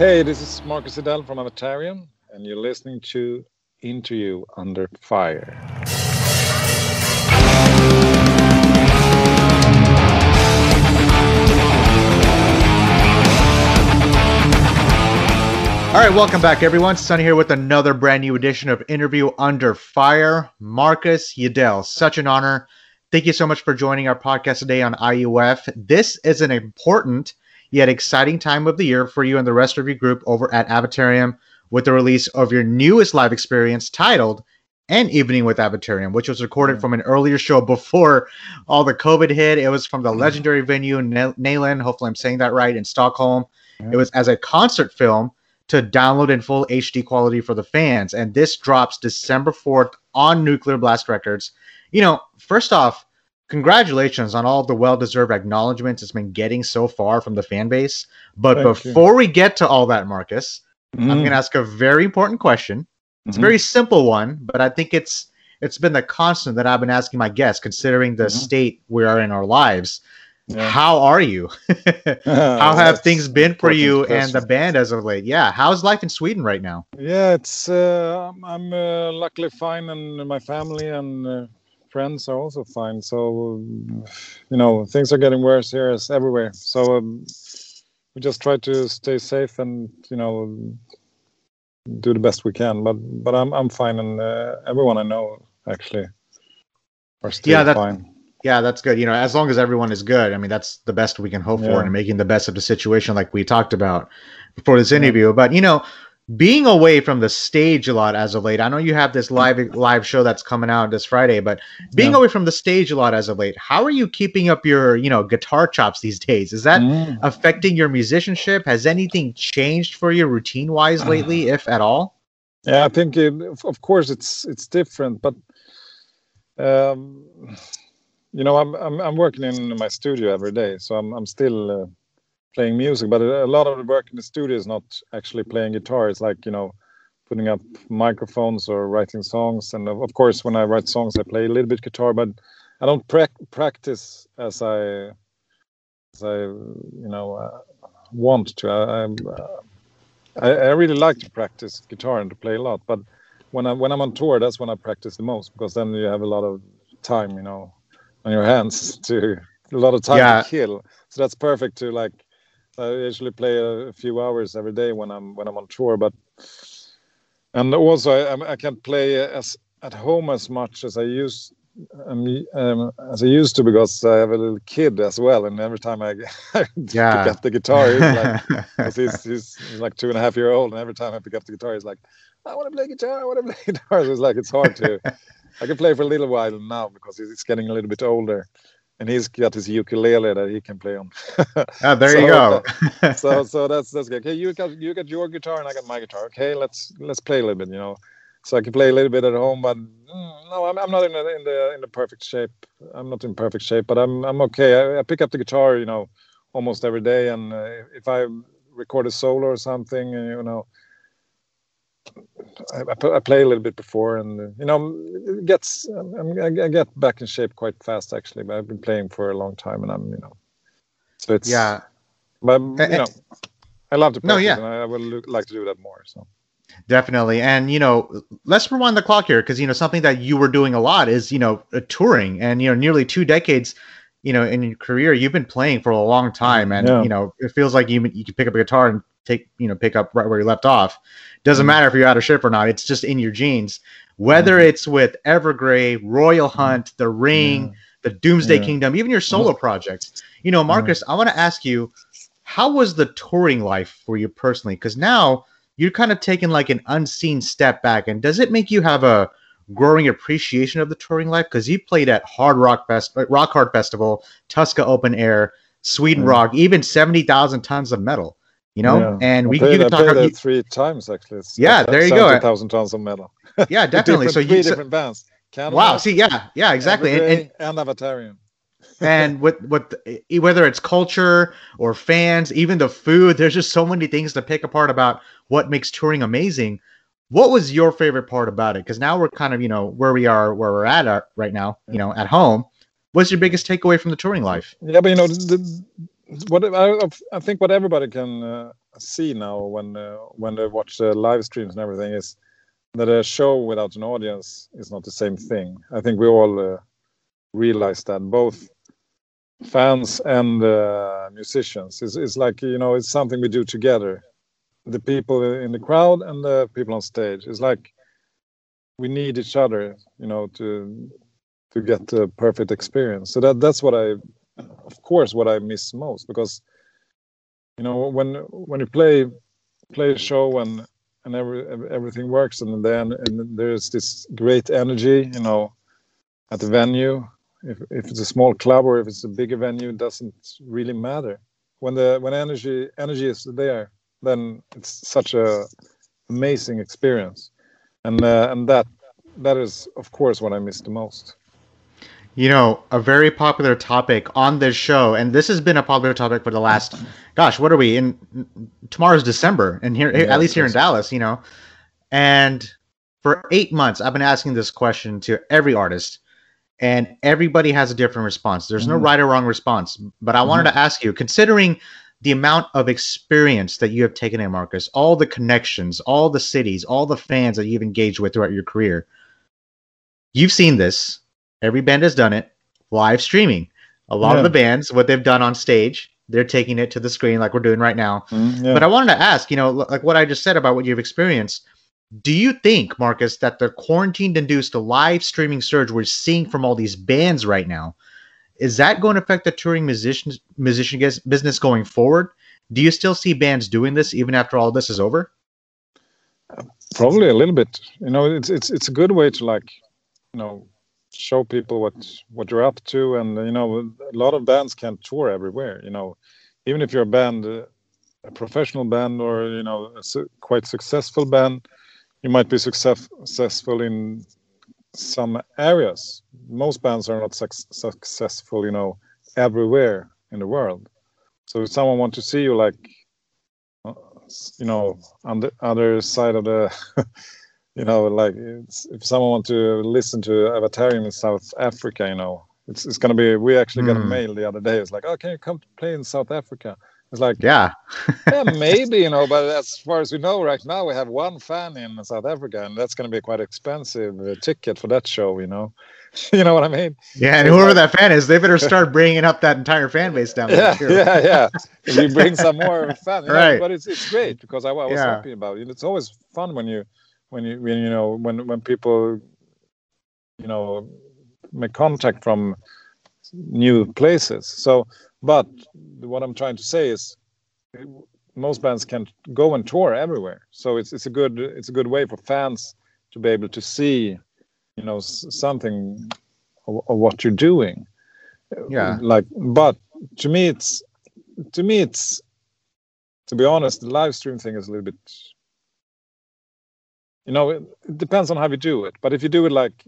Hey, this is Marcus Jidell from Avatarium, and you're listening to Interview Under Fire. All right, welcome back, everyone. Sunny here with another brand new edition of Interview Under Fire. Marcus Jidell, such an honor. Thank you so much for joining our podcast today on IUF. This is an important yet exciting time of the year for you and the rest of your group over at Avatarium with the release of your newest live experience titled An Evening with Avatarium, which was recorded from an earlier show before all the COVID hit. It was from the legendary venue Nalen, hopefully I'm saying that right, in Stockholm. It was as a concert film to download in full HD quality for the fans. And this drops December 4th on Nuclear Blast Records. You know, first off, congratulations on all the well-deserved acknowledgments it's been getting so far from the fan base. But Thank before you. we get to all that, Marcus, mm. I'm going to ask a very important question. It's mm-hmm. a very simple one, but I think it's it's been the constant that I've been asking my guests, considering the mm-hmm. state we are in our lives. Yeah. How are you? How have things been for you question. and the band as of late? Yeah, how's life in Sweden right now? Yeah, it's uh, I'm uh, luckily fine, and my family and uh, friends are also fine. So you know, things are getting worse here as everywhere. So um, we just try to stay safe and you know do the best we can. But but I'm I'm fine, and uh, everyone I know actually are still yeah, that, fine yeah, that's good. You know, as long as everyone is good, I mean, that's the best we can hope yeah. for and making the best of the situation, like we talked about before this interview. Yeah. But you know, being away from the stage a lot as of late. I know you have this live live show that's coming out this Friday, but being yeah. away from the stage a lot as of late, how are you keeping up your you know guitar chops these days? Is that mm. affecting your musicianship? Has anything changed for you routine wise lately, uh, if at all? Yeah, I think it, of course it's it's different, but. Um, you know, I'm, I'm I'm working in my studio every day, so I'm I'm still uh, playing music. But a lot of the work in the studio is not actually playing guitar. It's like you know, putting up microphones or writing songs. And of, course, when I write songs, I play a little bit guitar, but I don't pra- practice as I as I you know uh, want to. I, uh, I I really like to practice guitar and to play a lot, but when I when I'm on tour, that's when I practice the most because then you have a lot of time, you know, on your hands to a lot of time yeah. to kill. So that's perfect to like. I usually play a, few hours every day when I'm when I'm on tour, but and also I, I can't play as at home as much as I used um, um, as I used to because I have a little kid as well, and every time I, yeah. pick up the guitar, he's like, he's, he's, he's, like two and a half year old, and every time I pick up the guitar, he's like, I want to play guitar, I want to play guitar. So it's like it's hard to I can play for a little while now because he's getting a little bit older, and he's got his ukulele that he can play on. ah, there so, you go. so so that's that's good. Okay, you got you got your guitar and I got my guitar. Okay, let's let's play a little bit. You know, so I can play a little bit at home, but mm, no, I'm, I'm not in the in the in the perfect shape. I'm not in perfect shape, but I'm I'm okay. I, I pick up the guitar, you know, almost every day, and uh, if I record a solo or something, you know I, I, play a little bit before, and you know, it gets um, um, I, I, get back in shape quite fast actually. But I've been playing for a long time, and I'm you know, so it's yeah. But you know, I love to practice, no, yeah. and I, would like to do that more. So definitely, and you know, let's rewind the clock here because you know something that you were doing a lot is you know a touring, and you know, nearly two decades you know in your career you've been playing for a long time and yeah. you know it feels like you you can pick up a guitar and take you know pick up right where you left off doesn't mm-hmm. matter if you're out of shape or not it's just in your genes whether mm-hmm. it's with evergrey royal mm-hmm. hunt the ring yeah. the doomsday yeah. kingdom even your solo projects you know marcus i want to ask you how was the touring life for you personally because now you're kind of taking like an unseen step back and does it make you have a growing appreciation of the touring life because you played at hard rock fest rock hard festival tuska open air sweden rock even 70000 tons of metal you know, yeah. and we can talk about you, three times actually. It's yeah, there you go. Thousand tons of metal. Yeah, definitely. so three you, different bands. Canada, wow. See, yeah, yeah, exactly. And, and, and Avatarium. and with with whether it's culture or fans, even the food, there's just so many things to pick apart about what makes touring amazing. What was your favorite part about it? Because now we're kind of you know where we are, where we're at uh, right now, you know, at home. What's your biggest takeaway from the touring life? Yeah, but you know, the, what I, I think what everybody can uh, see now when uh, when they watch the live streams and everything is that a show without an audience is not the same thing. I think we all uh, realize that both fans and uh, musicians. It's, it's like you know, it's something we do together. The people in the crowd and the people on stage. It's like we need each other, you know, to to get the perfect experience. So that that's what I, of course, what I miss most because, you know, when when you play play a show and and every everything works and then and there's this great energy, you know, at the venue if, if it's a small club or if it's a bigger venue, it doesn't really matter. When the when energy energy is there, then it's such a amazing experience, and uh, and that that is of course what I miss the most. You know, a very popular topic on this show, and this has been a popular topic for the last, gosh, what are we in? Tomorrow's December, and here, yeah, at least here in Dallas, you know, and for eight months, I've been asking this question to every artist and everybody has a different response. There's mm-hmm. no right or wrong response. But I wanted mm-hmm. to ask you, considering the amount of experience that you have taken in, Marcus, all the connections, all the cities, all the fans that you've engaged with throughout your career, you've seen this. Every band has done it. Live streaming. A lot yeah. of the bands, what they've done on stage, they're taking it to the screen like we're doing right now. Mm, yeah. But I wanted to ask, you know, like what I just said about what you've experienced do you think, Marcus, that the quarantine induced live streaming surge we're seeing from all these bands right now, is that going to affect the touring musician musician business going forward? Do you still see bands doing this even after all this is over? Probably a little bit. You know, it's it's it's a good way to like, you know, show people what what you're up to, and you know, a lot of bands can't tour everywhere. You know, even if you're a band, a professional band, or you know, a su- quite successful band you might be success, successful in some areas. Most bands are not suc- successful, you know, everywhere in the world. So if someone want to see you, like, uh, you know, on the other side of the, you know, like if someone want to listen to Avatarium in South Africa, you know, it's it's gonna be. We actually mm. got a hmm. mail the other day. It's like, oh, can you come play in South Africa? It's like, yeah, yeah, maybe you know, but as far as we know, right now we have one fan in South Africa, and that's going to be quite expensive uh, ticket for that show. You know, you know what I mean? Yeah, and whoever that fan is, they better start bringing up that entire fan base down there. Yeah, yeah, yeah. If we bring some more fans, right? Know, but it's it's great because I, I was yeah. happy about it. It's always fun when you when you when you know when when people you know make contact from new places. So but what I'm trying to say is, most bands can go and tour everywhere. So it's it's a good it's a good way for fans to be able to see, you know, something of, of what you're doing. Yeah. Like, but to me, it's to me it's to be honest, the live stream thing is a little bit you know it, it, depends on how you do it but if you do it like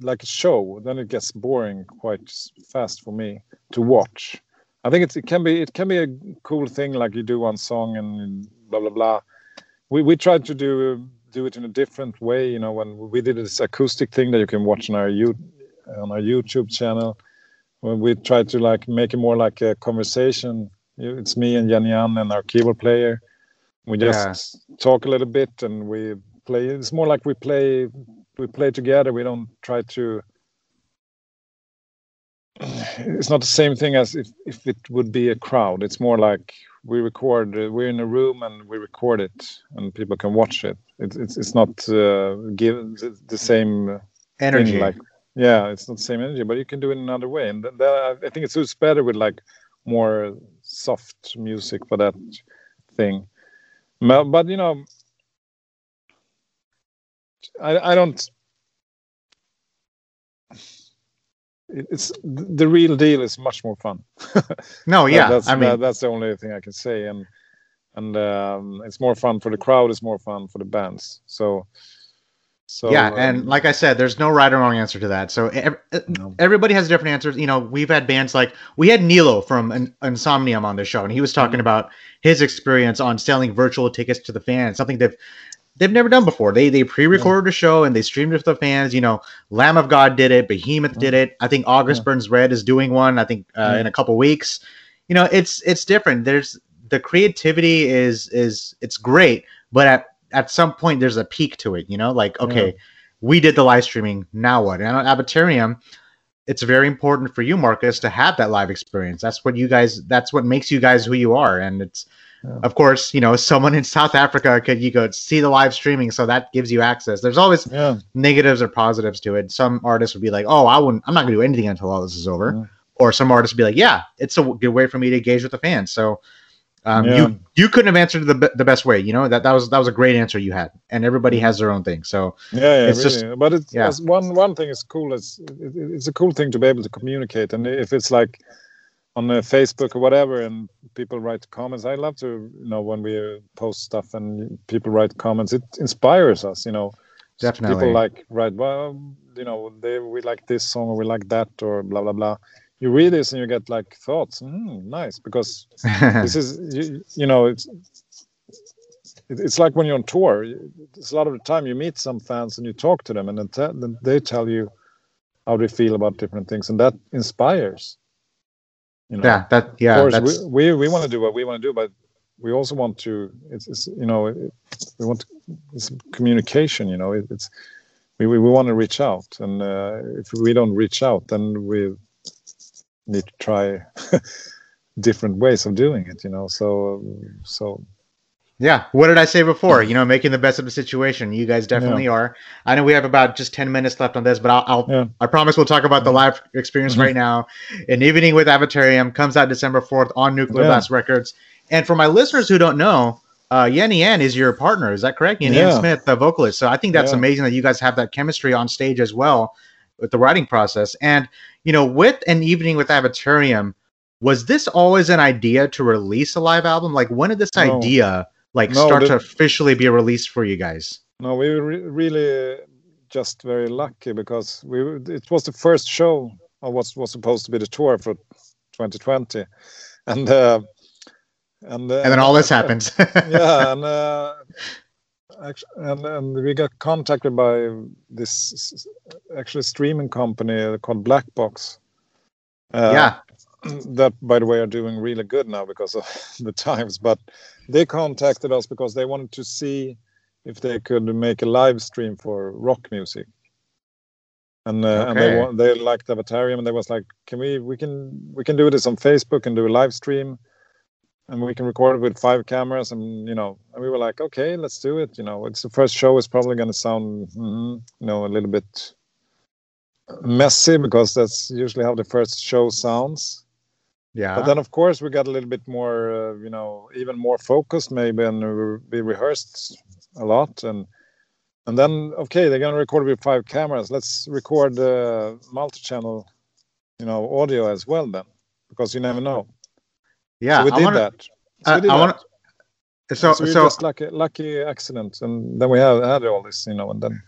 like a show then it gets boring quite fast for me to watch I think it's it can be it can be a cool thing like you do one song and blah blah blah. We we tried to do do it in a different way. You know, when we did this acoustic thing that you can watch on our you on our YouTube channel, when we tried to like make it more like a conversation. It's me and Jennie-Ann and our keyboard player. We just yeah. talk a little bit and we play. It's more like we play we play together. We don't try to it's not the same thing as if, if it would be a crowd. It's more like we record. We're in a room and we record it, and people can watch it. It's it's, it's not uh, give the, the same energy. Thing, like yeah, it's not the same energy, but you can do it another way. And that, I think it suits better with like more soft music for that thing. But, but you know, I I don't it's the real deal is much more fun. no, yeah, that's, I mean that, that's the only thing I can say, and and um, it's more fun for the crowd. It's more fun for the bands. So, so yeah, um, and like I said, there's no right or wrong answer to that. So ev- no. everybody has different answers. You know, we've had bands like we had Niilo from An- Insomnium on the show, and he was talking mm-hmm. about his experience on selling virtual tickets to the fans, something that they've never done before. They they pre-recorded yeah. a show and they streamed it for the fans. You know, Lamb of God did it, Behemoth yeah. did it. I think August yeah. Burns Red is doing one. I think uh, in a couple weeks. You know, it's it's different. There's the creativity is is it's great, but at at some point there's a peak to it. You know, like okay, we did the live streaming. Now what? And on Avatarium, it's very important for you, Marcus, to have that live experience. That's what you guys. That's what makes you guys who you are, and it's. Yeah. Of course, you know, someone in South Africa could you could see the live streaming, so that gives you access. There's always yeah. negatives or positives to it. Some artists would be like, "Oh, I wouldn't. I'm not going to do anything until all this is over." Yeah or some artists would be like, yeah, it's a good way for me to engage with the fans. So um, you you couldn't have answered the the best way. You know that that was that was a great answer you had, and everybody has their own thing. So yeah, yeah it's really. just but it's, yeah. One one thing is cool. It's it's a cool thing to be able to communicate, and if it's like on Facebook or whatever, and people write comments, I love to you know when we post stuff and people write comments, it inspires us. You know, definitely. People like write well, you know, they we like this song or we like that or blah blah blah. You read this and you get like thoughts. Mm, nice because this is you, you know it's it's like when you're on tour. It's a lot of the time you meet some fans and you talk to them and then, te- then they tell you how they feel about different things and that inspires you know? yeah that yeah of course we, we, we want to do what we want to do but we also want to it's, it's you know it, we want to, it's communication you know it, it's we, we, we want to reach out and uh, if we don't reach out then we need to try different ways of doing it you know so so yeah what did i say before you know making the best of the situation you guys definitely yeah. are i know we have about just 10 minutes left on this but i'll, I'll yeah. i promise we'll talk about the live experience mm-hmm. right now an evening with avatarium comes out december 4th on nuclear yeah. blast records and for my listeners who don't know uh, Jennie-Ann is your partner, is that correct? Jennie-Ann Smith, the vocalist. So I think that's amazing that you guys have that chemistry on stage as well with the writing process. And you know, with an evening with Avatarium, was this always an idea to release a live album? Like, when did this idea like no, start the, to officially be released for you guys? No, we were re- really just very lucky because we it was the first show of what was supposed to be the tour for 2020, and uh, and uh, and then all this happens. yeah, and uh, actually, and, and we got contacted by this actually streaming company called Blackbox. Uh, yeah. That, by the way, are doing really good now because of the times. But they contacted us because they wanted to see if they could make a live stream for rock music. And, uh, okay. and they want, they liked Avatarium and they was like, can we we can we can do this on Facebook and do a live stream and we can record it with five cameras and you know and we were like okay let's do it you know it's the first show is probably going to sound mm-hmm, you know a little bit messy because that's usually how the first show sounds yeah but then of course we got a little bit more uh, you know even more focused maybe and we rehearsed a lot and and then okay they're going to record with five cameras let's record the uh, multi-channel you know audio as well then because you never know yeah, so we I did wanna, that. So uh, did I want so so, so just lucky lucky accident, and then we had had all this, you know, and then.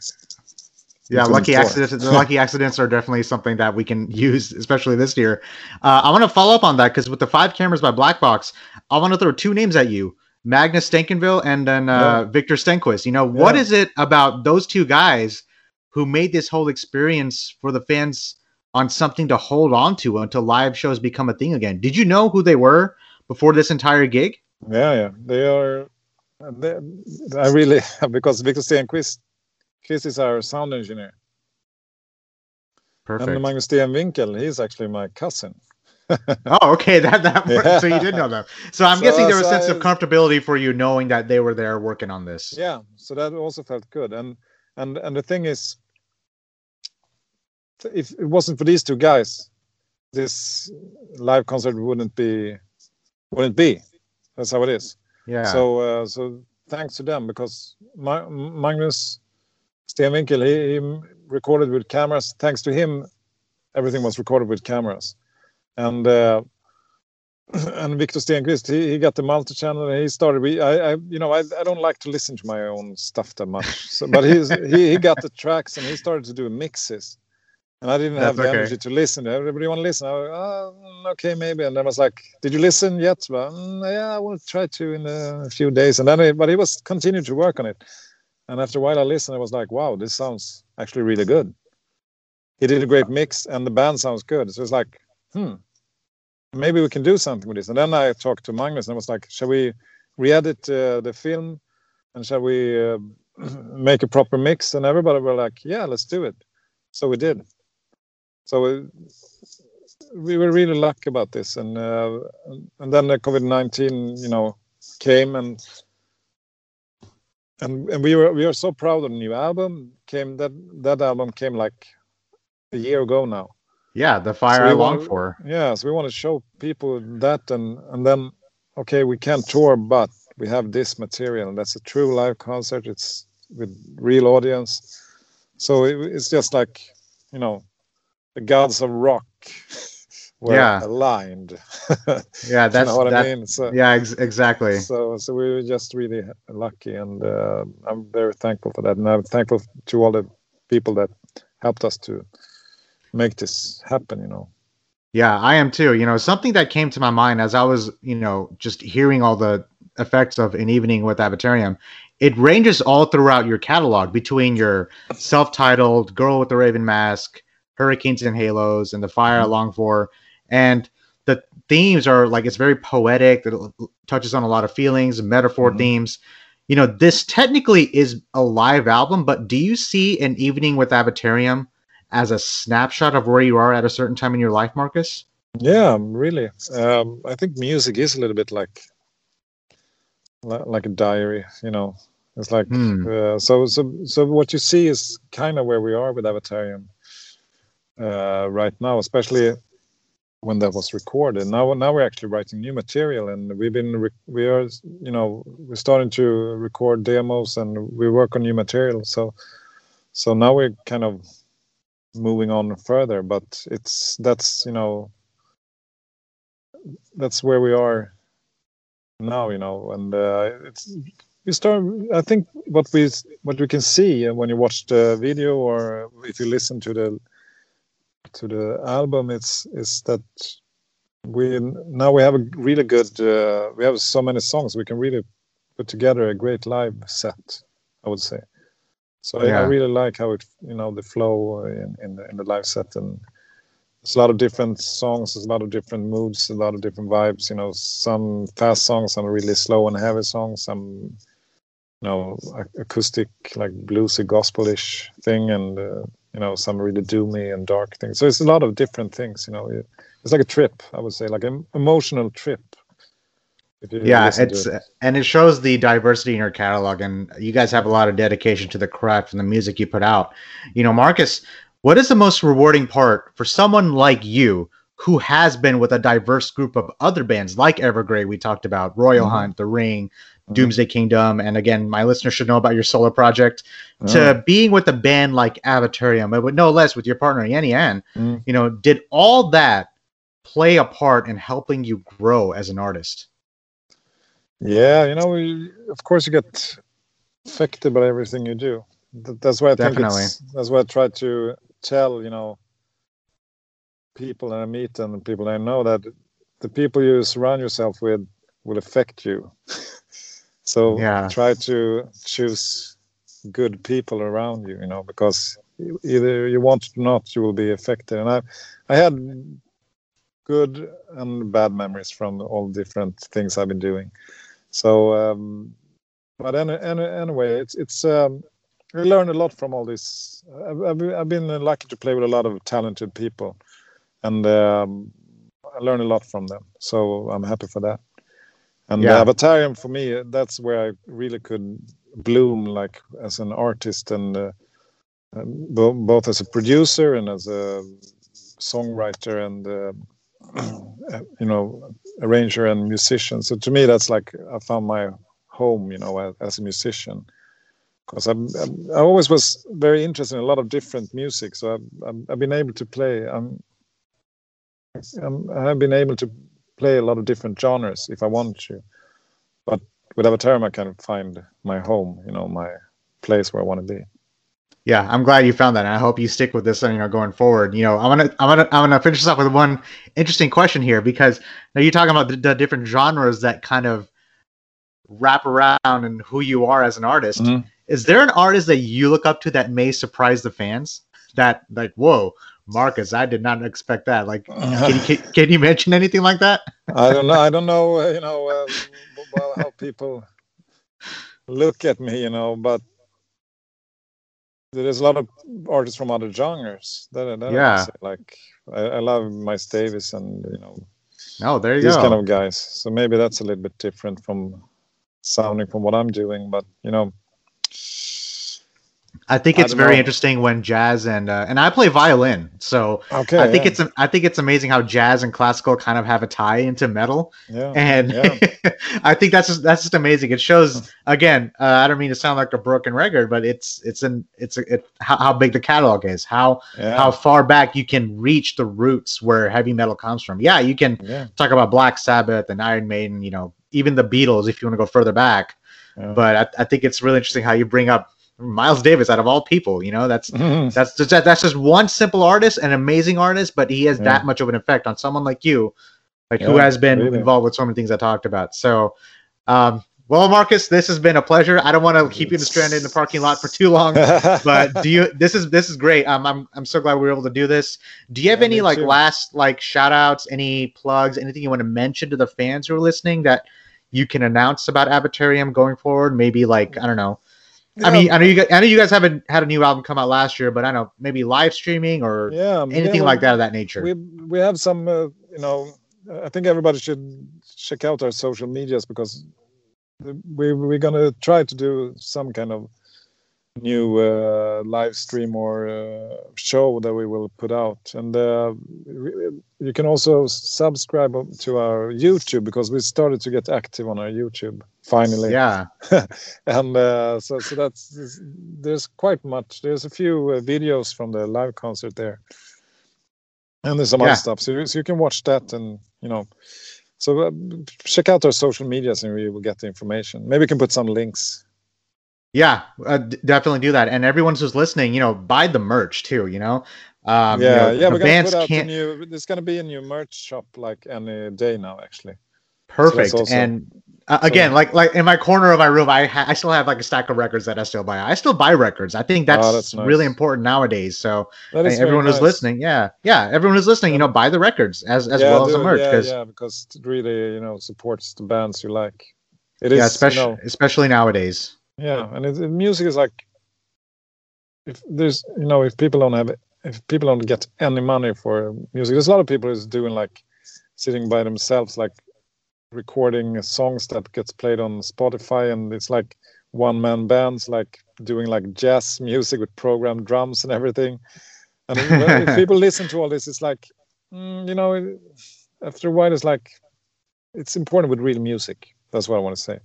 Yeah, lucky accidents. the lucky accidents are definitely something that we can use, especially this year. Uh, I want to follow up on that because with the five cameras by Black Box, I want to throw two names at you: Magnus Stenvinkel and then uh, yeah. Victor Stenquist. You know, what yeah. is it about those two guys who made this whole experience for the fans on something to hold on to until live shows become a thing again. Did you know who they were before this entire gig? Yeah, yeah, they are. They, I really because Victor Stenquist, Chris is our sound engineer. Perfect. And Magnus Stenvinkel, he's actually my cousin. oh, okay. That that yeah. so you did know that. So I'm so, guessing there was so a sense I, of comfortability for you knowing that they were there working on this. Yeah, so that also felt good. And and and the thing is, if it wasn't for these two guys, this live concert wouldn't be wouldn't be. That's how it is. Yeah. So uh, so thanks to them because Ma- Magnus Stenvinkel he, he recorded with cameras. Thanks to him, everything was recorded with cameras, and. Uh, and Victor Stenquist, he, he got the multi-channel and he started. We, I, I you know, I, I don't like to listen to my own stuff that much. So, but he's he, he got the tracks and he started to do mixes and I didn't That's have the okay. energy to listen. Everybody want to listen. I, oh, okay, maybe. And then I was like, "Did you listen yet?" Well, mm, yeah, I will try to in a few days. And then, but he was continuing to work on it. And after a while, I listened. I was like, "Wow, this sounds actually really good." He did a great mix, and the band sounds good. So it's like, hmm. maybe we can do something with this. And then I talked to Magnus and I was like, shall we re-edit uh, the film and shall we uh, make a proper mix? And everybody were like, yeah, let's do it. So we did. So we, we were really lucky about this. And uh, and then the COVID nineteen, you know, came and and and we were we are so proud of the new album. Came that that album came like a year ago now. Yeah, the fire so I long for. Yeah, so we want to show people that, and and then okay, we can't tour, but we have this material. That's a true live concert. It's with real audience. So it, it's just like you know, the gods of rock were yeah. aligned. yeah, that's you know what that, I mean. So, yeah, ex- exactly. So so we were just really lucky, and uh, I'm very thankful for that, and I'm thankful to all the people that helped us to make this happen. You know. Yeah, I am too. You know, something that came to my mind as I was, you know, just hearing all the effects of an evening with Avatarium, it ranges all throughout your catalog between your self-titled "Girl with the Raven Mask," "Hurricanes and Halos," and "The Fire I Long For," and the themes are like it's very poetic. It touches on a lot of feelings, metaphor mm-hmm. themes. You know, this technically is a live album, but do you see an evening with Avatarium as a snapshot of where you are at a certain time in your life, Marcus? Yeah, really. Um, I think music is a little bit like like a diary. You know, it's like hmm. uh, so. So so what you see is kind of where we are with Avatarium uh, right now, especially when that was recorded. Now now we're actually writing new material, and we've been we are you know we're starting to record demos and we work on new material. So so now we're kind of moving on further but it's that's you know that's where we are now you know and uh, it's we start i think what we what we can see when you watch the video or if you listen to the to the album it's is that we now we have a really good uh, we have so many songs we can really put together a great live set i would say so yeah. I, I, really like how it, you know, the flow in in the, in the live set, and it's a lot of different songs, there's a lot of different moods, a lot of different vibes. You know, some fast songs, some really slow and heavy songs, some you know acoustic like bluesy gospelish thing, and uh, you know some really doomy and dark things. So it's a lot of different things. You know, it's like a trip, I would say, like an emotional trip yeah it's it. and it shows the diversity in your catalog and you guys have a lot of dedication to the craft and the music you put out you know marcus what is the most rewarding part for someone like you who has been with a diverse group of other bands like evergrey we talked about royal mm-hmm. hunt the ring. Doomsday kingdom and again my listeners should know about your solo project mm-hmm. to being with a band like avatarium but no less with your partner Jennie-Ann, mm-hmm. you know did all that play a part in helping you grow as an artist yeah, you know, we, of course you get affected by everything you do. That's why I Definitely. think it's, that's why I try to tell, you know, people that I meet and people I know that the people you surround yourself with will affect you. so yeah. try to choose good people around you, you know, because either you want it or not, you will be affected. And I, I had good and bad memories from all different things I've been doing. So, um, but any, any, anyway, it's it's um, I learned a lot from all this. I've, I've, been lucky to play with a lot of talented people, and um, I learned a lot from them. So I'm happy for that. And yeah. Avatarium for me, that's where I really could bloom, like as an artist and uh, bo- both as a producer and as a songwriter and uh, you know arranger and musician. So to me that's like i found my home you know as, as a musician. Because I, I always was very interested in a lot of different music. So i've, I've been able to play I'm, I'm i've been able to play a lot of different genres if i want to but with Avatarium i can find my home you know my place where i want to be yeah, I'm glad you found that, and I hope you stick with this, you know, going forward. You know, I'm gonna, I'm gonna, I'm gonna finish this up with one interesting question here because now you're talking about the, the different genres that kind of wrap around and who you are as an artist. Mm-hmm. Is there an artist that you look up to that may surprise the fans? That like, whoa, Marcus, I did not expect that. Like, can you, can, can you mention anything like that? I don't know. I don't know. Uh, you know, uh, well, how people look at me. You know, but there's a lot of artists from other genres. That, that Yeah. I like I, I love Miles Davis and you know No, there you these go. kind of guys. So maybe that's a little bit different from sounding from what I'm doing. But you know, I think it's don't very know. interesting when jazz and uh, and I play violin, so okay. I think yeah, it's I think it's amazing how jazz and classical kind of have a tie into metal, yeah. and Yeah. I think that's just that's just amazing. It shows again. Uh, I don't mean to sound like a broken record, but it's it's an it's a, it how, how big the catalog is, how yeah. how far back you can reach the roots where heavy metal comes from. Yeah, you can yeah. talk about Black Sabbath and Iron Maiden, you know, even the Beatles if you want to go further back. Yeah. But I, I think it's really interesting how you bring up Miles Davis out of all people. You know, that's Mhm. that's just, that's just one simple artist, an amazing artist, but he has Yeah. that much of an effect on someone like you, like who has been really. involved with so many things I talked about. So, um, well, Marcus, this has been a pleasure. I don't want to keep you stranded in the parking lot for too long. but do you this is this is great um, i'm i'm so glad we were able to do this do you have Yeah, any like too. last like shout outs any plugs anything you want to mention to the fans who are listening that you can announce about avatarium going forward maybe like i don't know i mean i know you guys i know you guys haven't had a new album come out last year but i know maybe live streaming or yeah, anything yeah, like that of that nature. We we have some, uh, you know, I think everybody should check out our social medias because we we're gonna try to do some kind of new uh, live stream or uh, show that we will put out, and uh, you can also subscribe to our YouTube because we started to get active on our YouTube finally. Yeah. And uh, so so that's there's quite much. There's a few uh, videos from the live concert there. And there's some Yeah. other stuff so, you- so you can watch that and you know. So uh, check out our social medias and we will get the information. Maybe we can put some links yeah uh, d- definitely do that and everyone who's listening you know buy the merch too you know um you yeah know, yeah we're gonna put out can't new there's gonna be a new merch shop like any day now actually Perfect. also- and uh, again, so- like like in my corner of my room, I ha- I still have like a stack of records that I still buy. I still buy records. I think that's, Oh, that's nice. really important nowadays. So is very everyone who's nice. listening, yeah, yeah, everyone who's listening, you know, buy the records as as Yeah, well as the merch yeah, because yeah because it really you know supports the bands you like it is yeah, you especially know, especially nowadays. Yeah and it, music is like if there's you know if people don't have if people don't get any money for music there's a lot of people who's doing like sitting by themselves like recording songs that gets played on spotify and it's like one man bands like doing like jazz music with programmed drums and everything. And if people listen to all this it's like mm, you know after a while it's like it's important with real music. That's what i want to say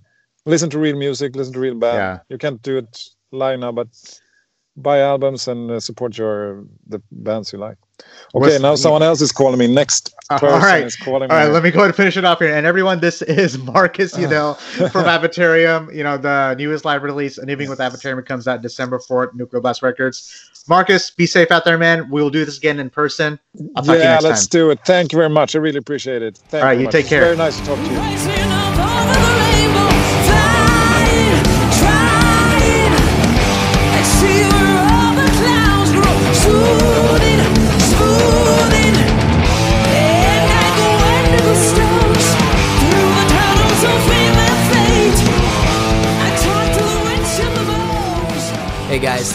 listen to real music listen to real band Yeah. you can't do it live now but buy albums and uh, support your the bands you like okay What's- now someone else is calling me next Uh, all right. is calling All right, me let me go ahead and finish it off here. And everyone, this is Marcus Jidell from Avatarium. You know, the newest live release, An Evening with Avatarium, comes out December 4th, Nuclear Blast Records. Marcus, be safe out there, man. We will do this again in person. I'll talk to you yeah next let's time. do it thank you very much i really appreciate it Thank All right, very you take care. very nice to talk to you